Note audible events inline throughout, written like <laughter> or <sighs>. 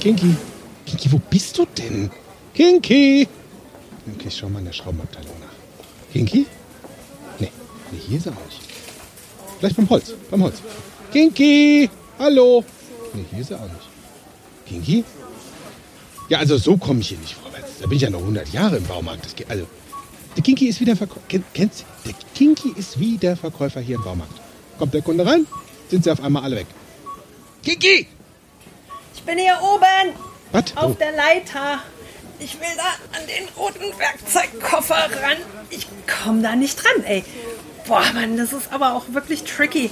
Kinky. Kinky, wo bist du denn? Kinky! Okay, ich schau mal in der Schraubenabteilung nach. Kinky? Nee, nee, hier ist er auch nicht. Vielleicht beim Holz, beim Holz. Kinky! Hallo! Nee, hier ist er auch nicht. Kinky? Ja, also so komme ich hier nicht vorwärts. Da bin ich ja noch 100 Jahre im Baumarkt. Das geht, also, der Kinky ist wieder Verkäufer. Ken, kennst? Der Kinky ist wie der Verkäufer hier im Baumarkt. Kommt der Kunde rein, sind sie auf einmal alle weg. Kinky! Ich bin hier oben Was? auf Oh. der Leiter. Ich will da an den roten Werkzeugkoffer ran. Ich komme da nicht dran, ey. Boah, Mann, das ist aber auch wirklich tricky.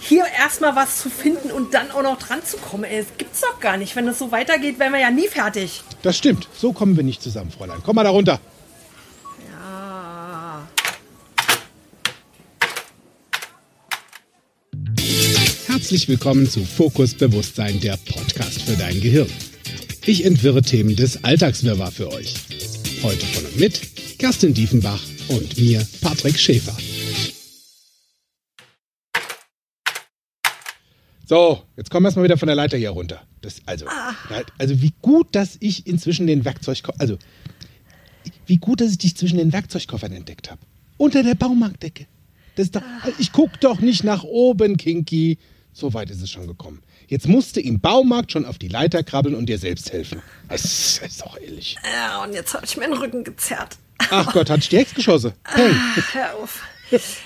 Hier erstmal was zu finden und dann auch noch dran zu kommen, ey. Das gibt's doch gar nicht. Wenn das so weitergeht, wären wir ja nie fertig. Das stimmt. So kommen wir nicht zusammen, Fräulein. Komm mal da runter. Herzlich willkommen zu Fokus Bewusstsein, der Podcast für dein Gehirn. Ich entwirre Themen des Alltagswirrwarr für euch. Heute von und mit Kerstin Diefenbach und mir, Patrick Schäfer. So, jetzt kommen wir erstmal wieder von der Leiter hier runter. Das, also, also wie gut, dass ich inzwischen den Werkzeugkoffer, also wie gut, dass ich dich zwischen den Werkzeugkoffern entdeckt habe. Unter der Baumarktdecke. Das doch, ich guck doch nicht nach oben, Kinky. So weit ist es schon gekommen. Jetzt musst du im Baumarkt schon auf die Leiter krabbeln und dir selbst helfen. Das ist doch ehrlich. Ja, und jetzt habe ich mir den Rücken gezerrt. Ach Gott, hat dich die Hex geschossen? Hey. Hör auf.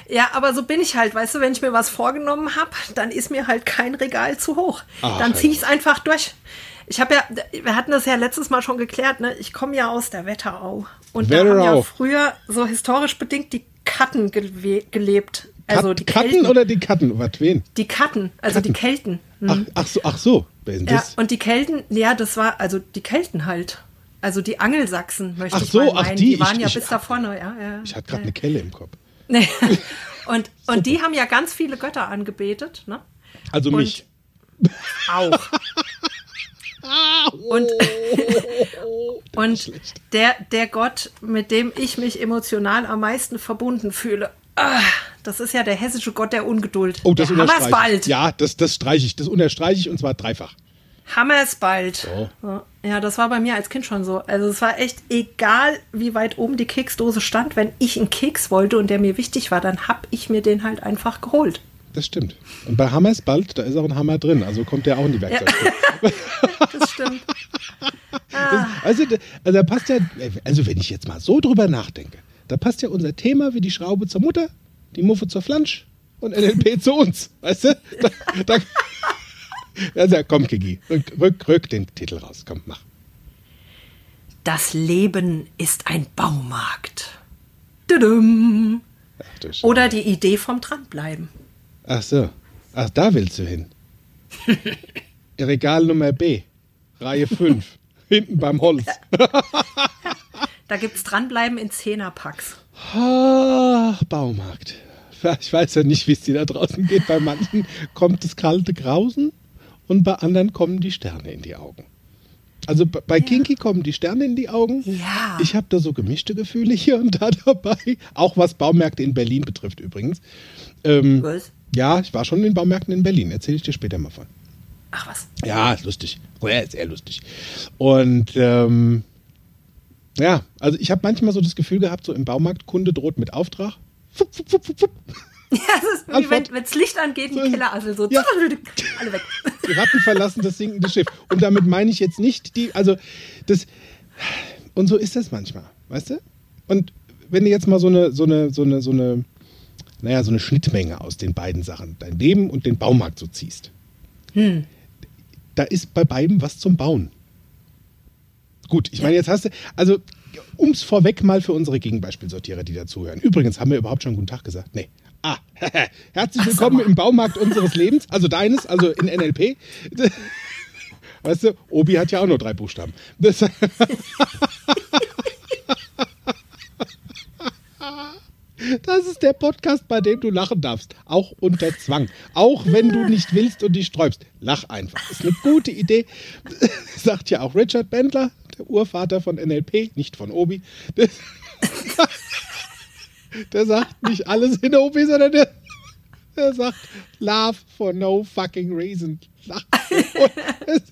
Ja, aber so bin ich halt, weißt du, wenn ich mir was vorgenommen habe, dann ist mir halt kein Regal zu hoch. Ach, dann ziehe ich es einfach durch. Ich habe ja, wir hatten das ja letztes Mal schon geklärt, ne? Ich komme ja aus der Wetterau. Und da haben ja Wetterau. früher so historisch bedingt die Katten gele lebt. Also Kat- die Katten Kelten. oder die Katten? Was, wen? Die Katten, also die Kelten. Ach, ach so, ach so. Wer ist Ja, das? und die Kelten, ja, das war, also die Kelten halt. Also die Angelsachsen, möchte Ach ich so, mal ach, meinen. die. Die waren Ich- ja ich- bis da vorne, ja. ja Ich hatte gerade ja. eine Kelle im Kopf. Nee. <laughs> Und, und die haben ja ganz viele Götter angebetet, ne? Also Und- mich. Auch. Und, <laughs> und der, der Gott, mit dem ich mich emotional am meisten verbunden fühle, ah, das ist ja der hessische Gott der Ungeduld. Oh, das der unterstreiche ich. bald. Ja, das, das streiche ich. Das unterstreiche ich und zwar dreifach. Hammers bald. So. Ja, Ja, das war bei mir als Kind schon so. Also es war echt egal, wie weit oben die Keksdose stand. Wenn ich einen Keks wollte und der mir wichtig war, dann hab ich mir den halt einfach geholt. Das stimmt. Und bei Hammers bald, da ist auch ein Hammer drin. Also kommt der auch in die Werkzeugkiste. <laughs> Das stimmt. Das, also, also da passt ja, also wenn ich jetzt mal so drüber nachdenke, da passt ja unser Thema wie die Schraube zur Mutter, die Muffe zur Flansch und NLP <laughs> zu uns. Weißt du? Da, da, also komm, Kiki, rück, rück, rück den Titel raus. Komm, mach. Das Leben ist ein Baumarkt. Tudum. Ach. Oder die Idee vom Dranbleiben. Ach so. Ach, da willst du hin. <laughs> Regal Nummer B, Reihe 5. <laughs> Hinten beim Holz. Da gibt's Dranbleiben in Zehnerpacks. Ach, Baumarkt. Ich weiß ja nicht, wie es dir da draußen geht. Bei manchen kommt das kalte Grausen und bei anderen kommen die Sterne in die Augen. Also bei Kinky kommen die Sterne in die Augen. Ja. Ich habe da so gemischte Gefühle hier und da <laughs> dabei. Auch was Baumärkte in Berlin betrifft übrigens. Ähm, Was? ja, ich war schon in Baumärkten in Berlin. Erzähle ich dir später mal von. Ach was. Ja, ist lustig. Ja, sehr lustig. Und ähm, ja, also ich habe manchmal so das Gefühl gehabt, so im Baumarkt, Kunde droht mit Auftrag. Fupp, fupp, fupp, fupp, fupp. <laughs> Ja, das ist wie Antwort. wenn wenns Licht angeht, ein Kellerassel so. Ja. <laughs> Alle weg. <laughs> Die Ratten verlassen das sinkende Schiff. Und damit meine ich jetzt nicht die, also das, und so ist das manchmal, weißt du? Und wenn du jetzt mal so eine, so eine, so eine, so eine, naja, so eine Schnittmenge aus den beiden Sachen, dein Leben und den Baumarkt so ziehst, da ist bei beiden was zum Bauen. Gut, ich meine, jetzt hast du, also, um es vorweg mal für unsere Gegenbeispielsortierer, die dazuhören. Übrigens, haben wir überhaupt schon guten Tag gesagt? Nee. Ah, <laughs> herzlich Ach, willkommen mal. im Baumarkt unseres Lebens, also deines, also in NLP. <laughs> Weißt du, Obi hat ja auch nur drei Buchstaben. Das, <laughs> das ist der Podcast, bei dem du lachen darfst. Auch unter Zwang. Auch wenn du nicht willst und dich sträubst. Lach einfach. Ist eine gute Idee. <laughs> Sagt ja auch Richard Bendler, der Urvater von NLP, nicht von Obi. <laughs> Der, sagt nicht alles in Obi, sondern der, der sagt Laugh for no fucking reason. Lach. Und,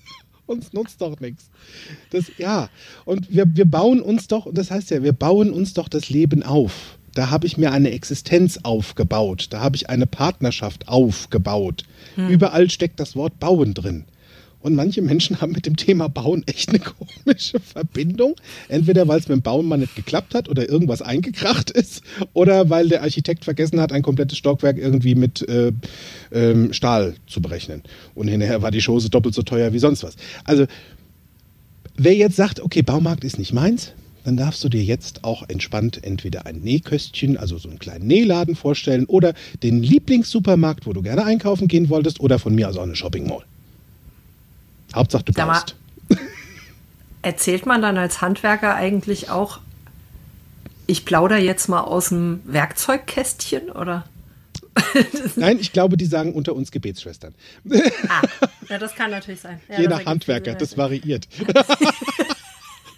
uns nutzt doch nichts. Das, ja, und wir, wir bauen uns doch, das heißt ja, wir bauen uns doch das Leben auf. Da habe ich mir eine Existenz aufgebaut. Da habe ich eine Partnerschaft aufgebaut. Hm. Überall steckt das Wort bauen drin. Und manche Menschen haben mit dem Thema Bauen echt eine <laughs> komische Verbindung. Entweder weil es mit dem Bauen mal nicht geklappt hat oder irgendwas eingekracht ist oder weil der Architekt vergessen hat, ein komplettes Stockwerk irgendwie mit äh, ähm, Stahl zu berechnen. Und hinterher war die Chose doppelt so teuer wie sonst was. Also wer jetzt sagt, okay, Baumarkt ist nicht meins, dann darfst du dir jetzt auch entspannt entweder ein Nähköstchen, also so einen kleinen Nähladen vorstellen oder den Lieblingssupermarkt, wo du gerne einkaufen gehen wolltest oder von mir aus auch eine Shopping Mall. Hauptsache du baust. <laughs> Erzählt man dann als Handwerker eigentlich auch, ich plauder jetzt mal aus dem Werkzeugkästchen oder? <laughs> Nein, ich glaube, die sagen unter uns Gebetsschwestern. Ah, ja, das kann natürlich sein. <laughs> Ja, Je nach Handwerker, das variiert.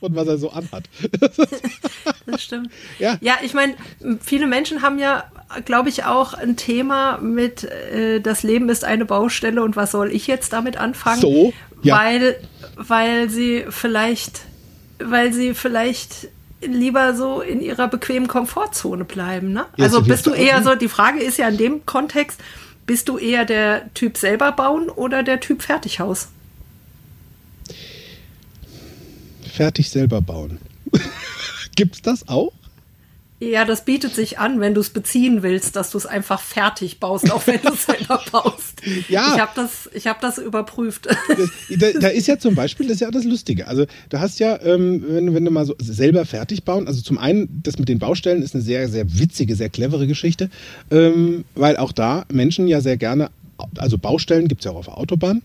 Und was er so anhat. <laughs> das stimmt. Ja, ja ich meine, viele Menschen haben ja, glaube ich, auch ein Thema mit, äh, das Leben ist eine Baustelle und was soll ich jetzt damit anfangen? So, ja. Weil, weil sie vielleicht, weil sie vielleicht lieber so in ihrer bequemen Komfortzone bleiben. Ne? Ja, also bist du eher so, die Frage ist ja in dem Kontext, bist du eher der Typ selber bauen oder der Typ Fertighaus? Fertig selber bauen. <laughs> Gibt's das auch? Ja, das bietet sich an, wenn du es beziehen willst, dass du es einfach fertig baust, auch wenn du es selber <laughs> baust. Ja. Ich habe das, hab das überprüft. Da, da, ist ja zum Beispiel, das ist ja das Lustige. Also du hast ja, ähm, wenn, wenn du mal so selber fertig bauen, also zum einen, das mit den Baustellen ist eine sehr, sehr witzige, sehr clevere Geschichte, ähm, weil auch da Menschen ja sehr gerne, also Baustellen gibt es ja auch auf der Autobahn.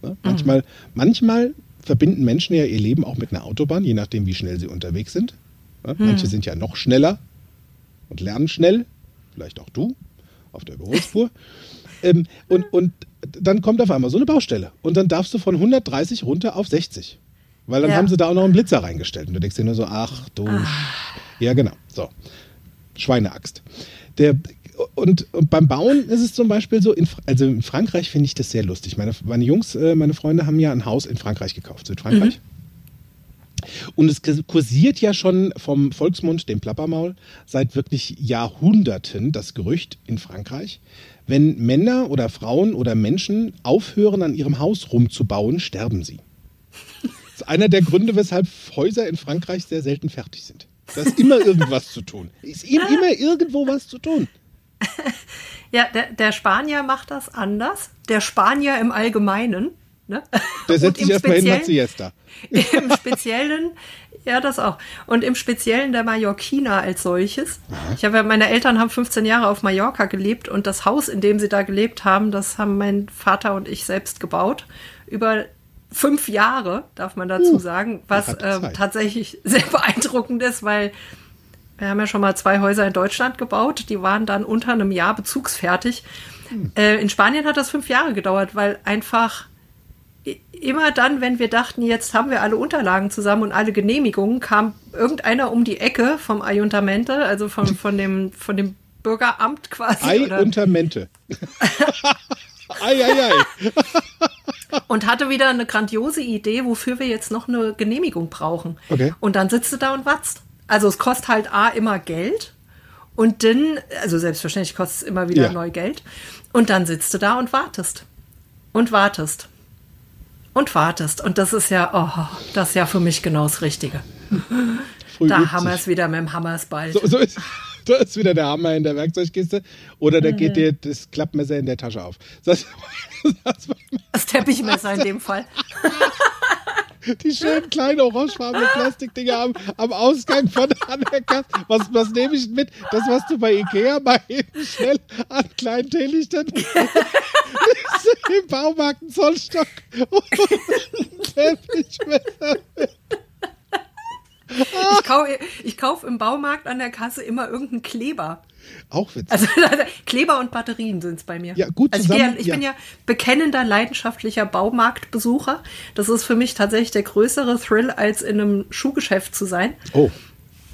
Ne? Manchmal, mhm. manchmal verbinden Menschen ja ihr Leben auch mit einer Autobahn, je nachdem, wie schnell sie unterwegs sind. Ja, mhm. Manche sind ja noch schneller, und lernen schnell, vielleicht auch du, auf der Überholspur. <laughs> ähm, und, und dann kommt auf einmal so eine Baustelle. Und dann darfst du von 130 runter auf 60. Weil dann ja. haben sie da auch noch einen Blitzer reingestellt. Und du denkst dir nur so, ach du. Ach. Ja, genau. So. Schweineaxt. Der, und, und, beim Bauen ist es zum Beispiel so, in, also in Frankreich finde ich das sehr lustig. Meine, meine Jungs, äh, meine Freunde haben ja ein Haus in Frankreich gekauft, Südfrankreich. Mhm. Und es kursiert ja schon vom Volksmund, dem Plappermaul, seit wirklich Jahrhunderten das Gerücht in Frankreich, wenn Männer oder Frauen oder Menschen aufhören, an ihrem Haus rumzubauen, sterben sie. Das ist einer der Gründe, weshalb Häuser in Frankreich sehr selten fertig sind. Da ist immer irgendwas zu tun. Ist immer irgendwo was zu tun. <laughs> Ja, der, der Spanier macht das anders. Der Spanier im Allgemeinen Ne? Der setzt sich erstmal hin, macht Siesta. <laughs> Im Speziellen, ja, das auch. Und im Speziellen der Mallorquiner als solches. Aha. Ich habe ja, meine Eltern haben 15 Jahre auf Mallorca gelebt und das Haus, in dem sie da gelebt haben, das haben mein Vater und ich selbst gebaut. Über fünf Jahre, darf man dazu uh, sagen, was äh, tatsächlich <laughs> sehr beeindruckend ist, weil wir haben ja schon mal zwei Häuser in Deutschland gebaut, die waren dann unter einem Jahr bezugsfertig. Hm. Äh, in Spanien hat das fünf Jahre gedauert, weil einfach immer dann, wenn wir dachten, jetzt haben wir alle Unterlagen zusammen und alle Genehmigungen, kam irgendeiner um die Ecke vom Ayuntamente, also von, <laughs> von, dem, von dem Bürgeramt quasi. Ayuntamente. <laughs> ei, ei, ei. und hatte wieder eine grandiose Idee, wofür wir jetzt noch eine Genehmigung brauchen. Okay. Und dann sitzt du da und watzt. Also es kostet halt A immer Geld und dann, also selbstverständlich kostet es immer wieder ja. neu Geld. Und dann sitzt du da und wartest. Und wartest und wartest. Und das ist ja, oh, das ist ja für mich genau das Richtige. Früh da haben wir es wieder mit dem Hammersball. So, so ist, <laughs> da ist wieder der Hammer in der Werkzeugkiste oder da mhm. geht dir das Klappmesser in der Tasche auf. <laughs> Das, das, das Teppichmesser in dem Fall. <laughs> Die schönen kleinen orangefarbenen Plastikdinger am, am Ausgang von der. Was, was nehme ich mit? Das, was du bei Ikea mal eben schnell an kleinen Teelichtern <laughs> im Baumarkt einen Zollstock und Teppichmesser. Ich kaufe ich kauf im Baumarkt an der Kasse immer irgendeinen Kleber. Auch witzig. Also <laughs> Kleber und Batterien sind es bei mir. Ja, gut also zusammen. Ich, ich ja. bin ja bekennender, leidenschaftlicher Baumarktbesucher. Das ist für mich tatsächlich der größere Thrill, als in einem Schuhgeschäft zu sein. Oh.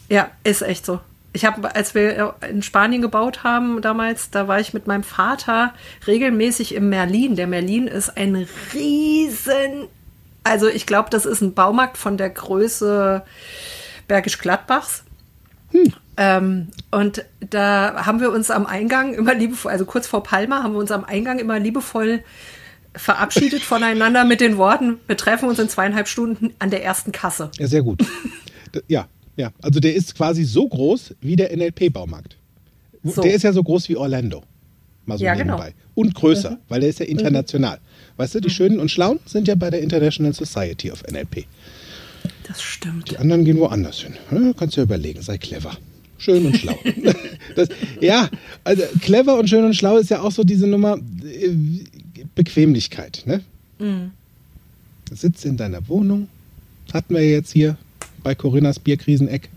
Ja, ist echt so. Ich habe, als wir in Spanien gebaut haben damals, da war ich mit meinem Vater regelmäßig im Merlin. Der Merlin ist ein riesen Also ich glaube, das ist ein Baumarkt von der Größe Bergisch Gladbachs. Hm. Ähm, und da haben wir uns am Eingang immer liebevoll, also kurz vor Palma, haben wir uns am Eingang immer liebevoll verabschiedet <laughs> voneinander mit den Worten, wir treffen uns in zweieinhalb Stunden an der ersten Kasse. Ja, sehr gut. <laughs> ja, ja. Also der ist quasi so groß wie der NLP-Baumarkt. So. Der ist ja so groß wie Orlando. Mal so ja, nebenbei. Genau. Und größer, mhm. weil der ist ja international. Mhm. Weißt du, die Schönen und Schlauen sind ja bei der International Society of NLP. Das stimmt. Die anderen gehen woanders hin. Ja, kannst du ja überlegen, sei clever. Schön und schlau. <laughs> das, ja, also clever und schön und schlau ist ja auch so diese Nummer äh, Bequemlichkeit. Ne? Mhm. Du sitzt in deiner Wohnung, hatten wir jetzt hier bei Corinnas Bierkriseneck.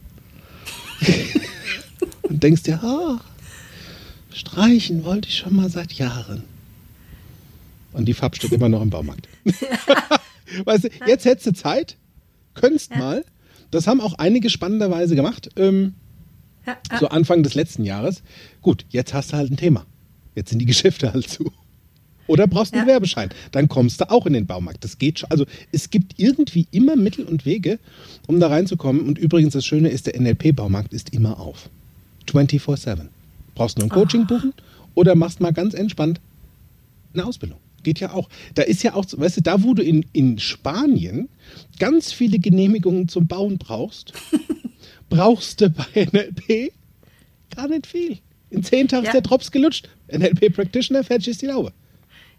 <laughs> und denkst dir, ah, streichen wollte ich schon mal seit Jahren. Und die Farbe steht immer noch im Baumarkt. <laughs> <laughs> weißt du, jetzt hättest du Zeit, könntest ja. mal. Das haben auch einige spannenderweise gemacht. Ähm, ja, ja. So Anfang des letzten Jahres. Gut, jetzt hast du halt ein Thema. Jetzt sind die <laughs> Geschäfte halt zu. Oder brauchst du einen Werbeschein. Dann kommst du auch in den Baumarkt. Das geht schon. Also es gibt irgendwie immer Mittel und Wege, um da reinzukommen. Und übrigens, das Schöne ist, der NLP-Baumarkt ist immer auf. 24-7. Brauchst du nur ein Coaching oh. buchen oder machst mal ganz entspannt eine Ausbildung. Geht ja auch. Da ist ja auch, weißt du, da wo du in, in Spanien ganz viele Genehmigungen zum Bauen brauchst, <laughs> brauchst du bei NLP gar nicht viel. In zehn Tagen ja. ist der Drops gelutscht. NLP Practitioner, fertig ist die Laube.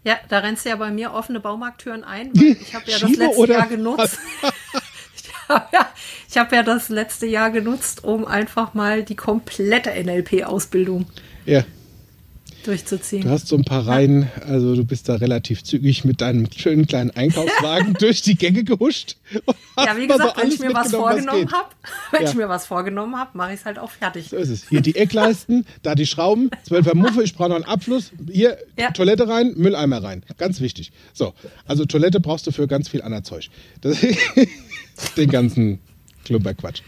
Ja, da rennst du ja bei mir offene Baumarkttüren ein, <laughs> weil ich habe ja das letzte Jahr genutzt. <laughs> <laughs> ich habe ja, das letzte Jahr genutzt, um einfach mal die komplette NLP-Ausbildung ja durchzuziehen. Du hast so ein paar Reihen, also du bist da relativ zügig mit deinem schönen kleinen Einkaufswagen <laughs> durch die Gänge gehuscht. Ja, wie gesagt, so wenn ich <laughs> mir was vorgenommen habe, wenn ja. ich mir was vorgenommen habe, mache ich es halt auch fertig. So ist es. Hier die Eckleisten, da die Schrauben, 12er Muffe, ich brauche noch einen Abfluss. Hier ja. Toilette rein, Mülleimer rein. Ganz wichtig. So, also Toilette brauchst du für ganz viel anderer Zeug. Das, den ganzen Klumperquatsch.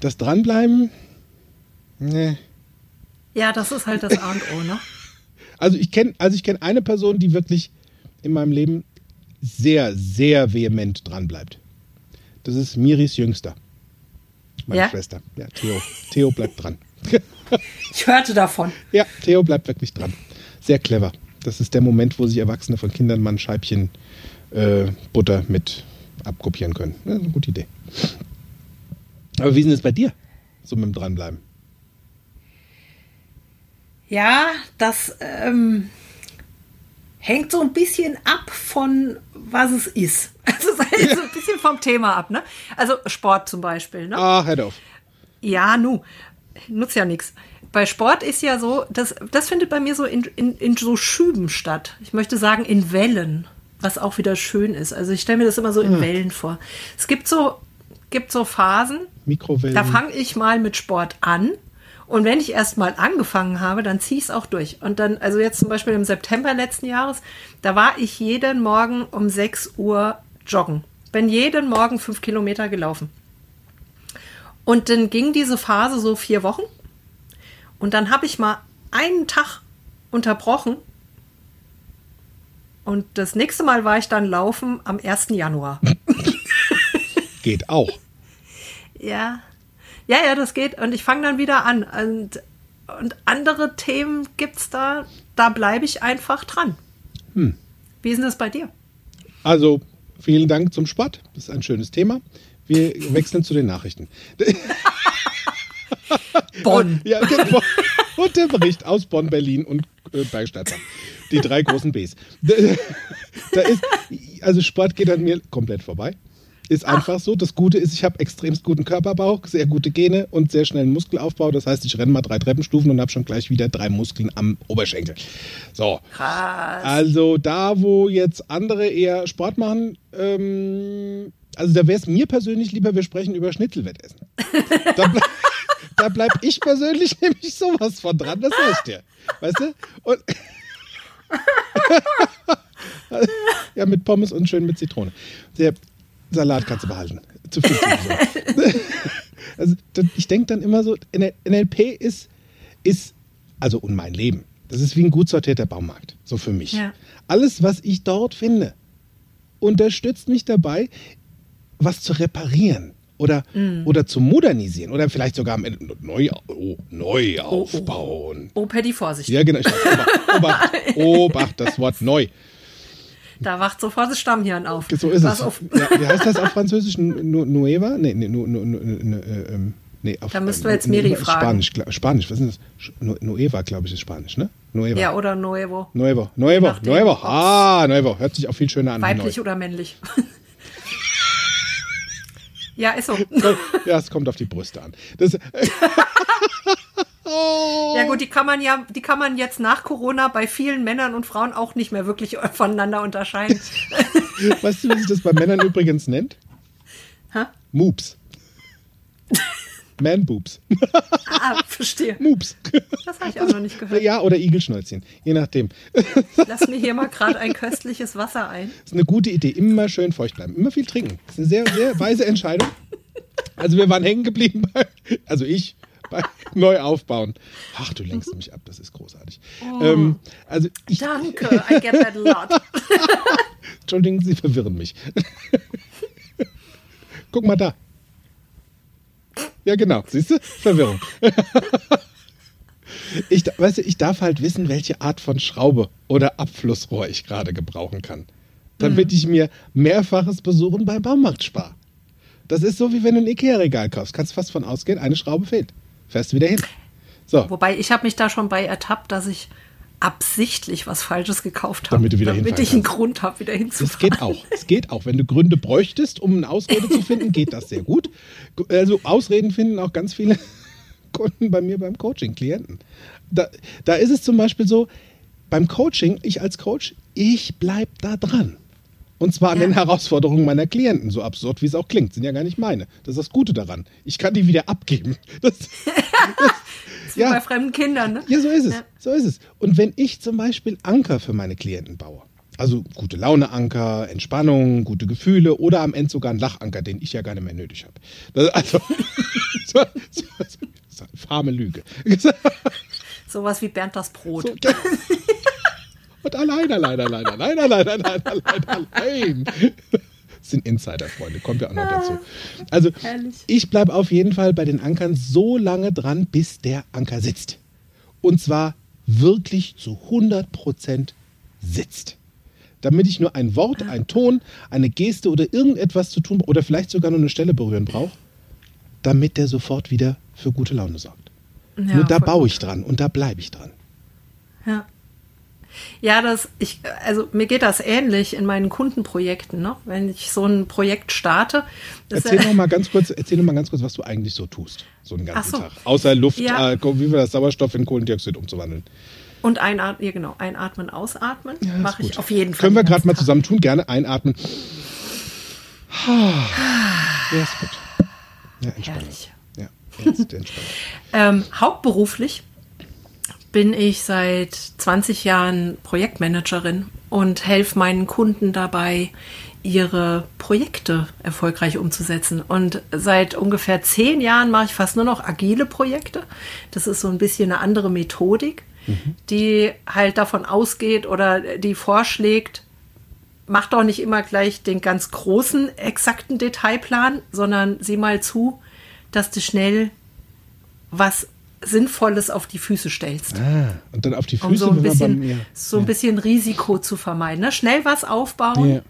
Das Dranbleiben, ne. Ja, das ist halt das A und O, ne? <laughs> Also ich kenne also kenn eine Person, die wirklich in meinem Leben sehr, sehr vehement dran bleibt. Das ist Miris Jüngster. Meine ja? Schwester. Ja, Theo. Theo bleibt dran. <laughs> ich hörte davon. Ja, Theo bleibt wirklich dran. Sehr clever. Das ist der Moment, wo sich Erwachsene von Kindern mal ein Scheibchen äh, Butter mit abkopieren können. Ja, eine gute Idee. Aber wie ist das bei dir? So mit dem Dranbleiben. Ja, das ähm, hängt so ein bisschen ab von was es ist. <laughs> Also es hängt ja. so ein bisschen vom Thema ab, ne? Also Sport zum Beispiel, ne? Ah, head off. Ja, nu, nutzt ja nichts. Bei Sport ist ja so, das, das findet bei mir so in, in, in so Schüben statt. Ich möchte sagen in Wellen, was auch wieder schön ist. Also ich stelle mir das immer so in hm. Wellen vor. Es gibt so, gibt so Phasen, Mikrowellen. da fange ich mal mit Sport an und wenn ich erst mal angefangen habe, dann ziehe ich es auch durch. Und dann, also jetzt zum Beispiel im September letzten Jahres, da war ich jeden Morgen um 6 Uhr joggen. Bin jeden Morgen fünf Kilometer gelaufen. Und dann ging diese Phase so vier Wochen. Und dann habe ich mal einen Tag unterbrochen. Und das nächste Mal war ich dann laufen am 1. Januar. <laughs> Geht auch. Ja, ja, ja, das geht. Und ich fange dann wieder an. Und, und andere Themen gibt es da, da bleibe ich einfach dran. Hm. Wie ist denn das bei dir? Also, vielen Dank zum Sport. Das ist ein schönes Thema. Wir wechseln zu den Nachrichten. Bonn. <laughs> Ja, genau. Und der Bericht aus Bonn, Berlin und äh, Bergstadtbahn. Die drei großen Bs. <laughs> Da ist, also Sport geht an mir komplett vorbei. Ist einfach Ach. so. Das Gute ist, ich habe extremst guten Körperbau, sehr gute Gene und sehr schnellen Muskelaufbau. Das heißt, ich renne mal drei Treppenstufen und habe schon gleich wieder drei Muskeln am Oberschenkel. So. Krass. Also da, wo jetzt andere eher Sport machen, ähm, also da wäre es mir persönlich lieber, wir sprechen über Schnitzelwettessen. <laughs> da, ble da bleib ich persönlich <laughs> nämlich sowas von dran, das sag ich dir. Weißt du? Und <laughs> ja, mit Pommes und schön mit Zitrone. Der, Salat kannst du behalten. Zu viel. <laughs> also, ich denke dann immer so, NLP ist, ist, also und mein Leben, das ist wie ein gut sortierter Baumarkt, so für mich. Ja. Alles, was ich dort finde, unterstützt mich dabei, was zu reparieren oder, oder zu modernisieren oder vielleicht sogar am Ende neu, oh, neu aufbauen. Oh, Paddy, Vorsicht. Ja, genau. Weiß, Obacht, Obacht, <laughs> Obacht, das Wort neu. Da wacht sofort das Stammhirn auf. So ist Pass es. auf. Ja, wie heißt das auf Französisch? Nu- Nueva? Nee, nee, nu, nu, nu, nu, äh, ähm, nee auf, Da müssten wir äh, jetzt Miri fragen. Spanisch, Spanisch, was ist das? Nueva, glaube ich, ist Spanisch, ne? Nueva. Ja, oder Nuevo. Nuevo, Nuevo, Nuevo. Ah, Nuevo. Hört sich auch viel schöner an. Weiblich oder männlich. <laughs> ja, ist so. <laughs> Ja, es kommt auf die Brüste an. Das, Ja gut, die kann man ja, die kann man jetzt nach Corona bei vielen Männern und Frauen auch nicht mehr wirklich voneinander unterscheiden. <laughs> weißt du, wie sich das bei Männern übrigens nennt? Hä? Moops. Man-Boobs. Ah, verstehe. Moops. Das habe ich auch noch nicht gehört. Ja, oder Igelschnäuzchen. Je nachdem. Lass mir hier mal gerade ein köstliches Wasser ein. Das ist eine gute Idee. Immer schön feucht bleiben. Immer viel trinken. Das ist eine sehr, sehr weise Entscheidung. Also wir waren hängen geblieben bei, also ich, bei Neuaufbauen. Ach, du lenkst mich ab. Das ist großartig. Ähm, also ich, Danke, I get that a lot. <laughs> Entschuldigen Sie verwirren mich. Guck mal da. Ja, genau. Siehst du? Verwirrung. <laughs> Ich, weißt du, ich darf halt wissen, welche Art von Schraube oder Abflussrohr ich gerade gebrauchen kann. Damit ich mir mehrfaches Besuchen beim Baumarkt spare. Das ist so, wie wenn du ein Ikea-Regal kaufst. Kannst fast von ausgehen, eine Schraube fehlt. Fährst du wieder hin. So, Wobei ich habe mich da schon bei ertappt, dass ich absichtlich was Falsches gekauft habe. Damit du wieder Damit ich einen. Grund habe, wieder hinzufahren. Das geht auch. Es geht auch. Wenn du Gründe bräuchtest, um eine Ausrede zu finden, geht das sehr gut. Also Ausreden finden auch ganz viele <laughs> Kunden bei mir beim Coaching, Klienten. Da, da ist es zum Beispiel so, beim Coaching, ich als Coach, ich bleib da dran. Und zwar an Ja. den Herausforderungen meiner Klienten, so absurd wie es auch klingt, sind ja gar nicht meine. Das ist das Gute daran. Ich kann die wieder abgeben. <laughs> Das, <laughs> Wie bei fremden Kindern, ne? ja, so ist es. Ja. So ist es. Und wenn ich zum Beispiel Anker für meine Klienten baue, also gute Laune-Anker, Entspannung, gute Gefühle oder am Ende sogar ein Lachanker, den ich ja gar nicht mehr nötig habe. Das, also, <laughs> so, so, so, so, fahme Lüge. Sowas wie Bernd das Brot. So, ja. Und allein, allein, allein, allein, allein, allein, allein, allein. Das sind Insider-Freunde, kommt ja auch noch dazu. Also, Herrlich. ich bleibe auf jeden Fall bei den Ankern so lange dran, bis der Anker sitzt. Und zwar wirklich zu 100% sitzt. Damit ich nur ein Wort, ein Ton, eine Geste oder irgendetwas zu tun oder vielleicht sogar nur eine Stelle berühren brauche, damit der sofort wieder für gute Laune sorgt. Ja, nur da baue ich dran und da bleibe ich dran. Ja. Ja, das, ich, also mir geht das ähnlich in meinen Kundenprojekten, ne? Wenn ich so ein Projekt starte. Erzähl noch mal ganz kurz, erzähl noch mal ganz kurz, was du eigentlich so tust, so einen ganzen so. Tag. Außer Luft, Ja. äh, wie wir das Sauerstoff in Kohlendioxid umzuwandeln. Und einatmen, ja genau, einatmen, ausatmen. Ja, Mache ich auf jeden Fall. Können wir gerade mal zusammen tun? Gerne einatmen. Ja, ist gut. Ja. Herrlich. Ja, jetzt Entspannung. Ähm, hauptberuflich bin ich seit 20 Jahren Projektmanagerin und helfe meinen Kunden dabei, ihre Projekte erfolgreich umzusetzen. Und seit ungefähr zehn Jahren mache ich fast nur noch agile Projekte. Das ist so ein bisschen eine andere Methodik, die halt davon ausgeht oder die vorschlägt, mach doch nicht immer gleich den ganz großen, exakten Detailplan, sondern sieh mal zu, dass du schnell was Sinnvolles auf die Füße stellst. Ah, und dann auf die Füße, Um so ein bisschen, beim- ja. so ein bisschen Risiko zu vermeiden. Ne? Schnell was aufbauen, Ja.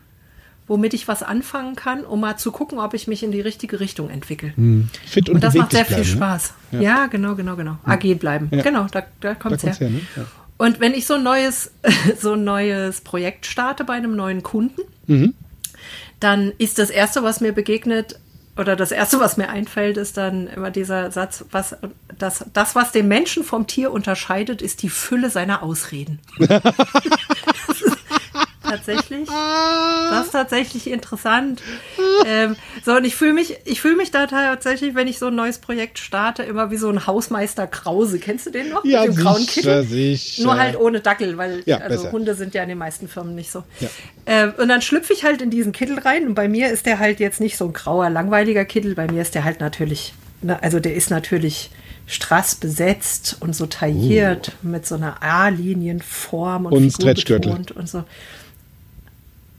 womit ich was anfangen kann, um mal zu gucken, ob ich mich in die richtige Richtung entwickle. Fit und, Und das macht sehr viel bleiben, Spaß. Ja. genau, genau, genau. Agil bleiben. Genau, da, da kommt es her. her, ne? Und wenn ich so ein neues, <laughs> so ein neues Projekt starte bei einem neuen Kunden, Mhm. dann ist das Erste, was mir begegnet, oder das Erste, was mir einfällt, ist dann immer dieser Satz, was, das, das, was den Menschen vom Tier unterscheidet, ist die Fülle seiner Ausreden. <laughs> Tatsächlich, das ist tatsächlich interessant. Ähm, so, und ich fühle mich, ich fühle mich da tatsächlich, wenn ich so ein neues Projekt starte, immer wie so ein Hausmeister Krause. Kennst du den noch? Ja, Mit dem grauen sicher, Kittel? sicher. Nur halt ohne Dackel, weil Ja, also besser. Hunde sind ja in den meisten Firmen nicht so. Ja. Äh, und dann schlüpfe ich halt in diesen Kittel rein und bei mir ist der halt jetzt nicht so ein grauer, langweiliger Kittel, bei mir ist der halt natürlich, na, also der ist natürlich strass besetzt und so tailliert mit so einer A-Linienform und, Und Stretchgürtel. und so.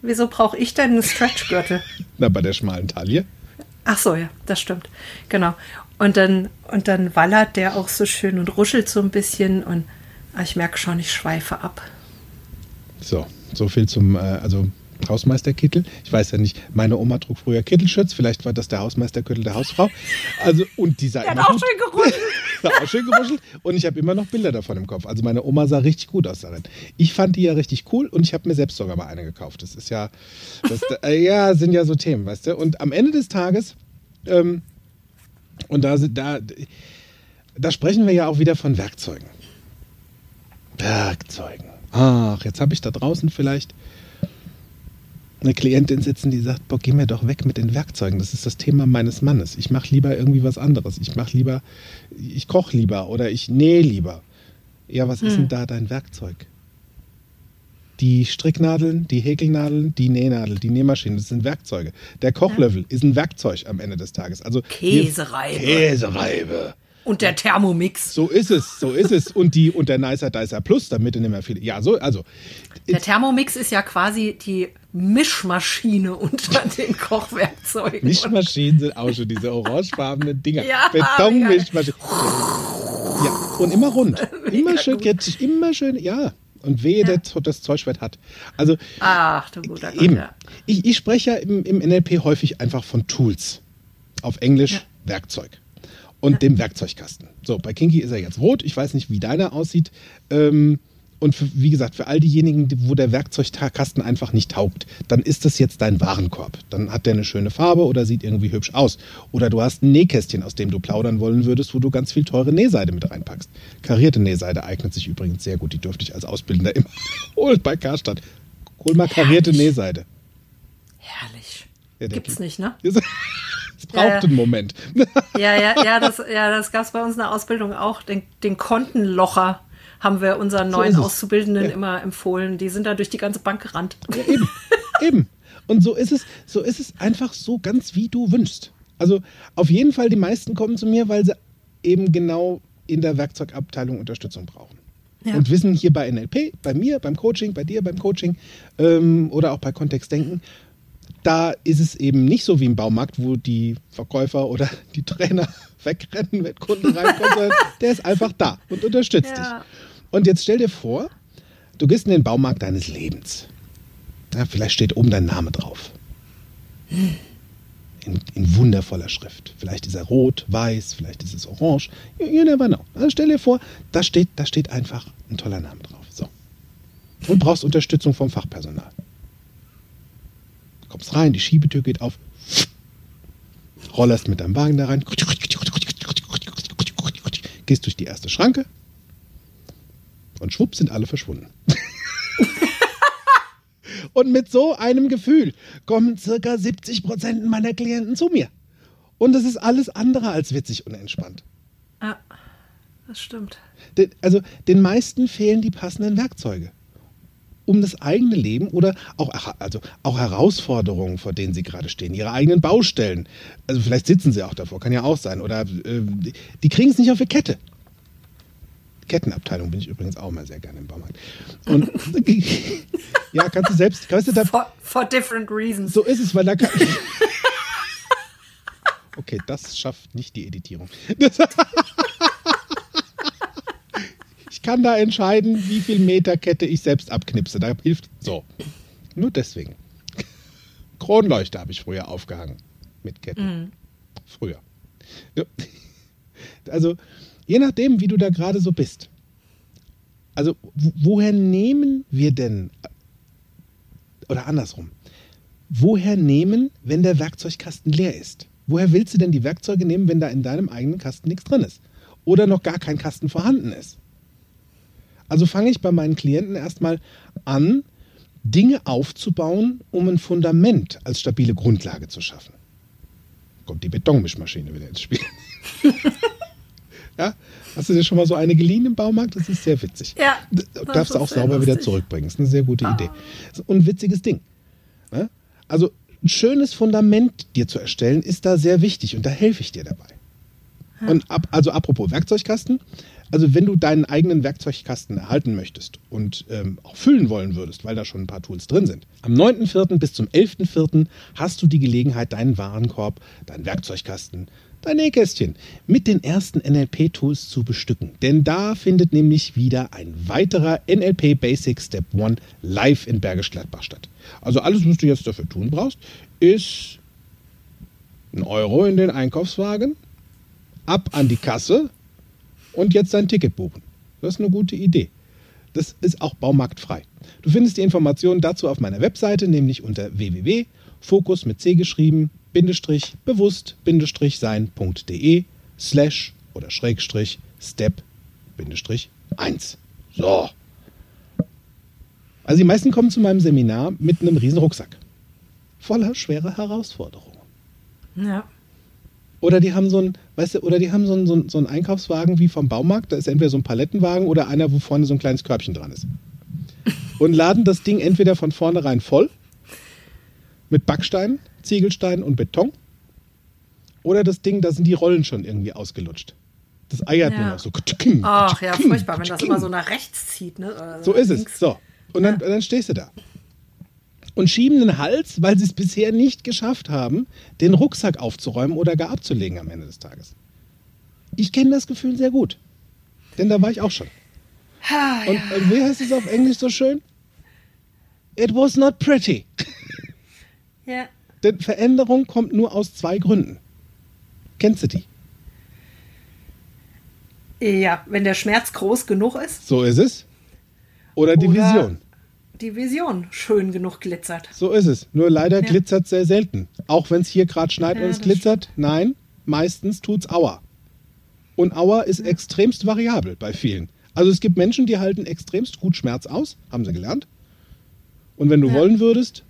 Wieso brauche ich denn einen Stretchgürtel? <laughs> Na, bei der schmalen Taille. Ach so, ja, das stimmt. Genau. Und dann, und dann wallert der auch so schön und ruschelt so ein bisschen und ah, ich merke schon, ich schweife ab. So, so viel zum, äh, also Hausmeisterkittel. Ich weiß ja nicht, meine Oma trug früher Kittelschutz, vielleicht war das der Hausmeisterkittel der Hausfrau. Also, und die sah Der hat immer auch gut, schön <laughs> geruschelt. sah auch schön geruschelt und ich habe immer noch Bilder davon im Kopf. Also meine Oma sah richtig gut aus darin. Ich fand die ja richtig cool und ich habe mir selbst sogar mal eine gekauft. Das ist ja, das, äh, ja, sind ja so Themen, weißt du. Und am Ende des Tages, ähm, und da, sind- da, da sprechen wir ja auch wieder von Werkzeugen. Werkzeugen. Ach, jetzt habe ich da draußen vielleicht eine Klientin sitzen, die sagt, boah, geh mir doch weg mit den Werkzeugen. Das ist das Thema meines Mannes. Ich mache lieber irgendwie was anderes. Ich mache lieber, ich koche lieber oder ich nähe lieber. Ja, was ist denn da dein Werkzeug? Die Stricknadeln, die Häkelnadeln, die Nähnadel, die Nähmaschine, das sind Werkzeuge. Der Kochlöffel ist ein Werkzeug am Ende des Tages. Also Käsereibe. Käsereibe. Und der Thermomix. So ist es, so ist es. Und die und der Nicer Dicer Plus, damit du nicht mehr viele. Ja, so, also. Der Thermomix ist ja quasi die Mischmaschine unter <laughs> den Kochwerkzeugen. Mischmaschinen sind auch schon diese orangefarbenen Dinger. Ja, Betonmischmaschinen. Ja, und immer rund. <laughs> Immer schön, jetzt immer schön, ja. Und wehe, Ja. der, das Zeugschwert hat. Also, Ach, du guter Gott. eben. Ja. Ich, ich spreche ja im, im NLP häufig einfach von Tools. Auf Englisch Ja. Werkzeug. Und dem Werkzeugkasten. So, bei Kinky ist er jetzt rot. Ich weiß nicht, wie deiner aussieht. Ähm, und für, wie gesagt, für all diejenigen, die- wo der Werkzeugkasten einfach nicht taugt, dann ist das jetzt dein Warenkorb. Dann hat der eine schöne Farbe oder sieht irgendwie hübsch aus. Oder du hast ein Nähkästchen, aus dem du plaudern wollen würdest, wo du ganz viel teure Nähseide mit reinpackst. Karierte Nähseide eignet sich übrigens sehr gut. Die dürfte ich als Ausbildender immer <laughs> holen bei Karstadt. Hol mal karierte Herrlich. Nähseide. Herrlich. Ja, Gibt's nicht, ne? <laughs> Es braucht Ja, ja. einen Moment. Ja, ja, ja, das, ja, das gab es bei uns in der Ausbildung auch. Den, den Kontenlocher haben wir unseren neuen es. Auszubildenden Ja. immer empfohlen. Die sind da durch die ganze Bank gerannt. Ja, eben. eben. Und so ist es, so ist es einfach so ganz wie du wünschst. Also auf jeden Fall, die meisten kommen zu mir, weil sie eben genau in der Werkzeugabteilung Unterstützung brauchen. Ja. Und wissen hier bei NLP, bei mir, beim Coaching, bei dir beim Coaching ähm, oder auch bei Kontextdenken, da ist es eben nicht so wie im Baumarkt, wo die Verkäufer oder <laughs> die Trainer <laughs> wegrennen, wenn Kunde reinkommt, der ist einfach da und unterstützt Ja. dich. Und jetzt stell dir vor, du gehst in den Baumarkt deines Lebens. Ja, vielleicht steht oben dein Name drauf. In, in wundervoller Schrift. Vielleicht ist er rot, weiß, vielleicht ist es orange. You, you never know. Also stell dir vor, da steht, da steht einfach ein toller Name drauf. So. Und brauchst Unterstützung vom Fachpersonal. Kommst rein, die Schiebetür geht auf. Rollerst mit deinem Wagen da rein. Gehst durch die erste Schranke. Und schwupp sind alle verschwunden. <laughs> Und mit so einem Gefühl kommen circa 70 Prozent meiner Klienten zu mir. Und es ist alles andere als witzig und entspannt. Ja, das stimmt. Also den meisten fehlen die passenden Werkzeuge, um das eigene Leben oder auch, also auch Herausforderungen, vor denen sie gerade stehen, ihre eigenen Baustellen. Also vielleicht sitzen sie auch davor, kann ja auch sein. Oder äh, die, kriegen es nicht auf die Kette. Kettenabteilung bin ich übrigens auch mal sehr gerne im Baumarkt. Und <laughs> ja, kannst du selbst, kannst du da, For, for different reasons. so ist es, weil da kann <laughs> Okay, das schafft nicht die Editierung. <laughs> Kann da entscheiden, wie viel Meter Kette ich selbst abknipse. Da hilft so. Nur deswegen. <laughs> Kronleuchter habe ich früher aufgehangen mit Ketten. Früher. Ja. Also, je nachdem, wie du da gerade so bist. Also, wo- woher nehmen wir denn, oder andersrum, woher nehmen, wenn der Werkzeugkasten leer ist? Woher willst du denn die Werkzeuge nehmen, wenn da in deinem eigenen Kasten nichts drin ist? Oder noch gar kein Kasten vorhanden ist? Also fange ich bei meinen Klienten erstmal an, Dinge aufzubauen, um ein Fundament als stabile Grundlage zu schaffen. Kommt die Betonmischmaschine wieder ins Spiel. <laughs> ja? Hast du dir schon mal so eine geliehen im Baumarkt? Das ist sehr witzig. Ja, Du darfst ist auch sauber wieder lustig. zurückbringen. Das ist eine sehr gute Idee. Und ein witziges Ding. Also ein schönes Fundament dir zu erstellen, ist da sehr wichtig und da helfe ich dir dabei. Und ab, also apropos Werkzeugkasten, Also wenn du deinen eigenen Werkzeugkasten erhalten möchtest und ähm, auch füllen wollen würdest, weil da schon ein paar Tools drin sind, am 9.4. bis zum 11.4. hast du die Gelegenheit, deinen Warenkorb, deinen Werkzeugkasten, dein Nähkästchen mit den ersten NLP-Tools zu bestücken. Denn da findet nämlich wieder ein weiterer NLP Basic Step 1 live in Bergisch Gladbach statt. Also alles, was du jetzt dafür tun brauchst, ist ein Euro in den Einkaufswagen, ab an die Kasse und jetzt dein Ticket buchen. Das ist eine gute Idee. Das ist auch baumarktfrei. Du findest die Informationen dazu auf meiner Webseite, nämlich unter www.fokus mit C geschrieben, Bindestrich, bewusst, Bindestrich sein.de, slash oder Schrägstrich, Step, Bindestrich 1. So. Also die meisten kommen zu meinem Seminar mit einem riesen Rucksack. Voller schwerer Herausforderungen. Ja. Oder die haben so ein, weißt du, oder die haben so einen, so, einen, so einen Einkaufswagen wie vom Baumarkt, da ist entweder so ein Palettenwagen oder einer, wo vorne so ein kleines Körbchen dran ist. <laughs> Und laden das Ding entweder von vornherein voll mit Backsteinen, Ziegelsteinen und Beton. Oder das Ding, da sind die Rollen schon irgendwie ausgelutscht. Das eiert Ja. nur noch so. Ach ja, furchtbar, wenn das immer so nach rechts zieht. Ne? Oder So nach ist es. So. Und dann, dann stehst du da. Und schieben den Hals, weil sie es bisher nicht geschafft haben, den Rucksack aufzuräumen oder gar abzulegen am Ende des Tages. Ich kenne das Gefühl sehr gut. Denn da war ich auch schon. Ah, Und ja. äh, wie heißt es auf Englisch so schön? It was not pretty. <laughs> ja. Denn Veränderung kommt nur aus zwei Gründen. Kennst du die? ja, wenn der Schmerz groß genug ist, So ist es. Oder die Oder- Vision. Die Vision schön genug glitzert. So ist es. Nur leider Ja. glitzert sehr selten. Auch wenn es hier gerade schneit Ja, und es glitzert. Nein, meistens tut's Aua. Und Aua ist extremst variabel bei vielen. Also es gibt Menschen, die halten extremst gut Schmerz aus, haben sie gelernt. Und wenn du Ja. wollen würdest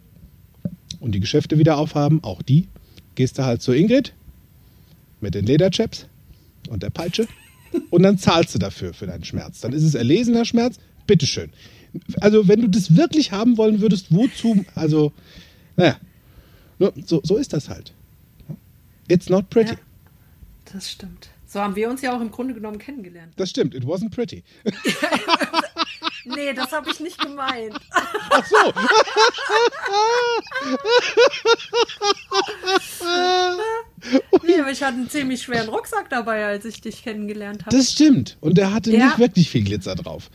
und die Geschäfte wieder aufhaben, auch die, gehst du halt zu Ingrid mit den Lederchaps und der Peitsche <laughs> und dann zahlst du dafür für deinen Schmerz. Dann ist es erlesener Schmerz, bitteschön. Also wenn du das wirklich haben wollen würdest, wozu, also, naja, nur so, so ist das halt. It's not pretty. Ja. Das stimmt. So haben wir uns ja auch im Grunde genommen kennengelernt. Das stimmt, it wasn't pretty. <laughs> Nee, das habe ich nicht gemeint. Ach so, <laughs> Nee, aber ich hatte einen ziemlich schweren Rucksack dabei, als ich dich kennengelernt habe. das stimmt. Und der hatte Ja. nicht wirklich viel Glitzer drauf.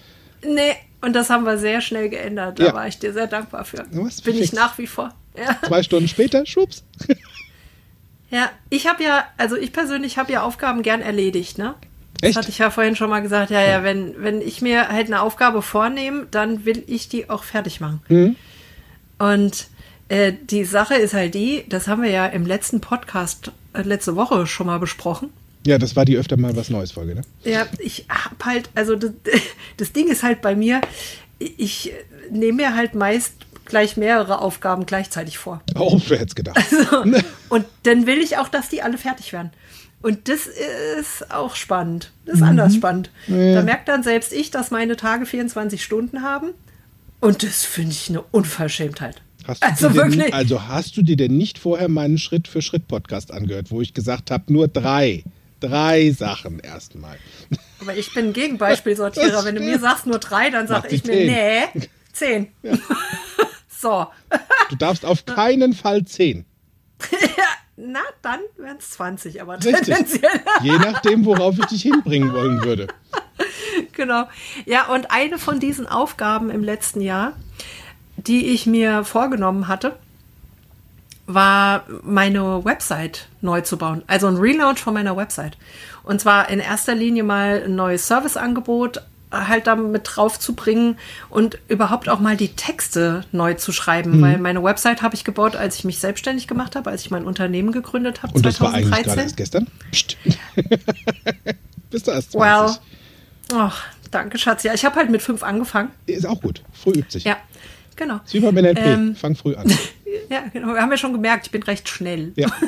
Nee, und das haben wir sehr schnell geändert. Da Ja. war ich dir sehr dankbar für. Warst Bin ich nach wie vor. Ja, Zwei Stunden später, schwupps. <laughs> ja ich habe ja, also ich persönlich habe ja Aufgaben gern erledigt, ne? Echt? Das hatte ich ja vorhin schon mal gesagt. Ja, ja, wenn, wenn ich mir halt eine Aufgabe vornehme, dann will ich die auch fertig machen. Mhm. Und äh, die Sache ist halt die, das haben wir ja im letzten Podcast äh, letzte Woche schon mal besprochen. Ja, das war die öfter mal was Neues Folge, ne? Ja, ich hab halt, also das, <laughs> das Ding ist halt bei mir, ich nehme mir halt meist gleich mehrere Aufgaben gleichzeitig vor. Oh, wer hätte es gedacht? <laughs> Und dann will ich auch, dass die alle fertig werden. Und das ist auch spannend. Das ist anders spannend. Da merkt dann selbst ich, dass meine Tage 24 Stunden haben. Und das finde ich eine Unverschämtheit. Hast du, also denn, wirklich. also hast du dir denn nicht vorher meinen Schritt-für-Schritt-Podcast angehört, wo ich gesagt habe, nur drei, drei Sachen erstmal. Aber ich bin Gegenbeispielsortierer. Wenn du mir sagst nur drei, dann die ich mir, zehn. nee, <laughs> zehn. <laughs> so. Du darfst auf keinen Fall zehn. Na, dann wären es 20, aber Richtig. tendenziell. <laughs> Je nachdem, worauf ich dich hinbringen wollen würde. genau. Ja, und eine von diesen Aufgaben im letzten Jahr, die ich mir vorgenommen hatte, war meine Website neu zu bauen. Also ein Relaunch von meiner Website. Und zwar in erster Linie mal ein neues Serviceangebot halt damit drauf zu bringen und überhaupt auch mal die Texte neu zu schreiben, Mhm. weil meine Website habe ich gebaut, als ich mich selbstständig gemacht habe, als ich mein Unternehmen gegründet habe Und das war eigentlich gerade 2013. erst gestern? Psst. <laughs> Bist du erst 20? Well, ach, danke Schatz. Ja, ich habe halt mit fünf angefangen. Ist auch gut. Früh übt sich. Ja, genau. Ist wie beim NLP. Ähm. Fang früh an. <laughs> Ja, genau. Wir haben ja schon gemerkt, ich bin recht schnell. Ja. <laughs>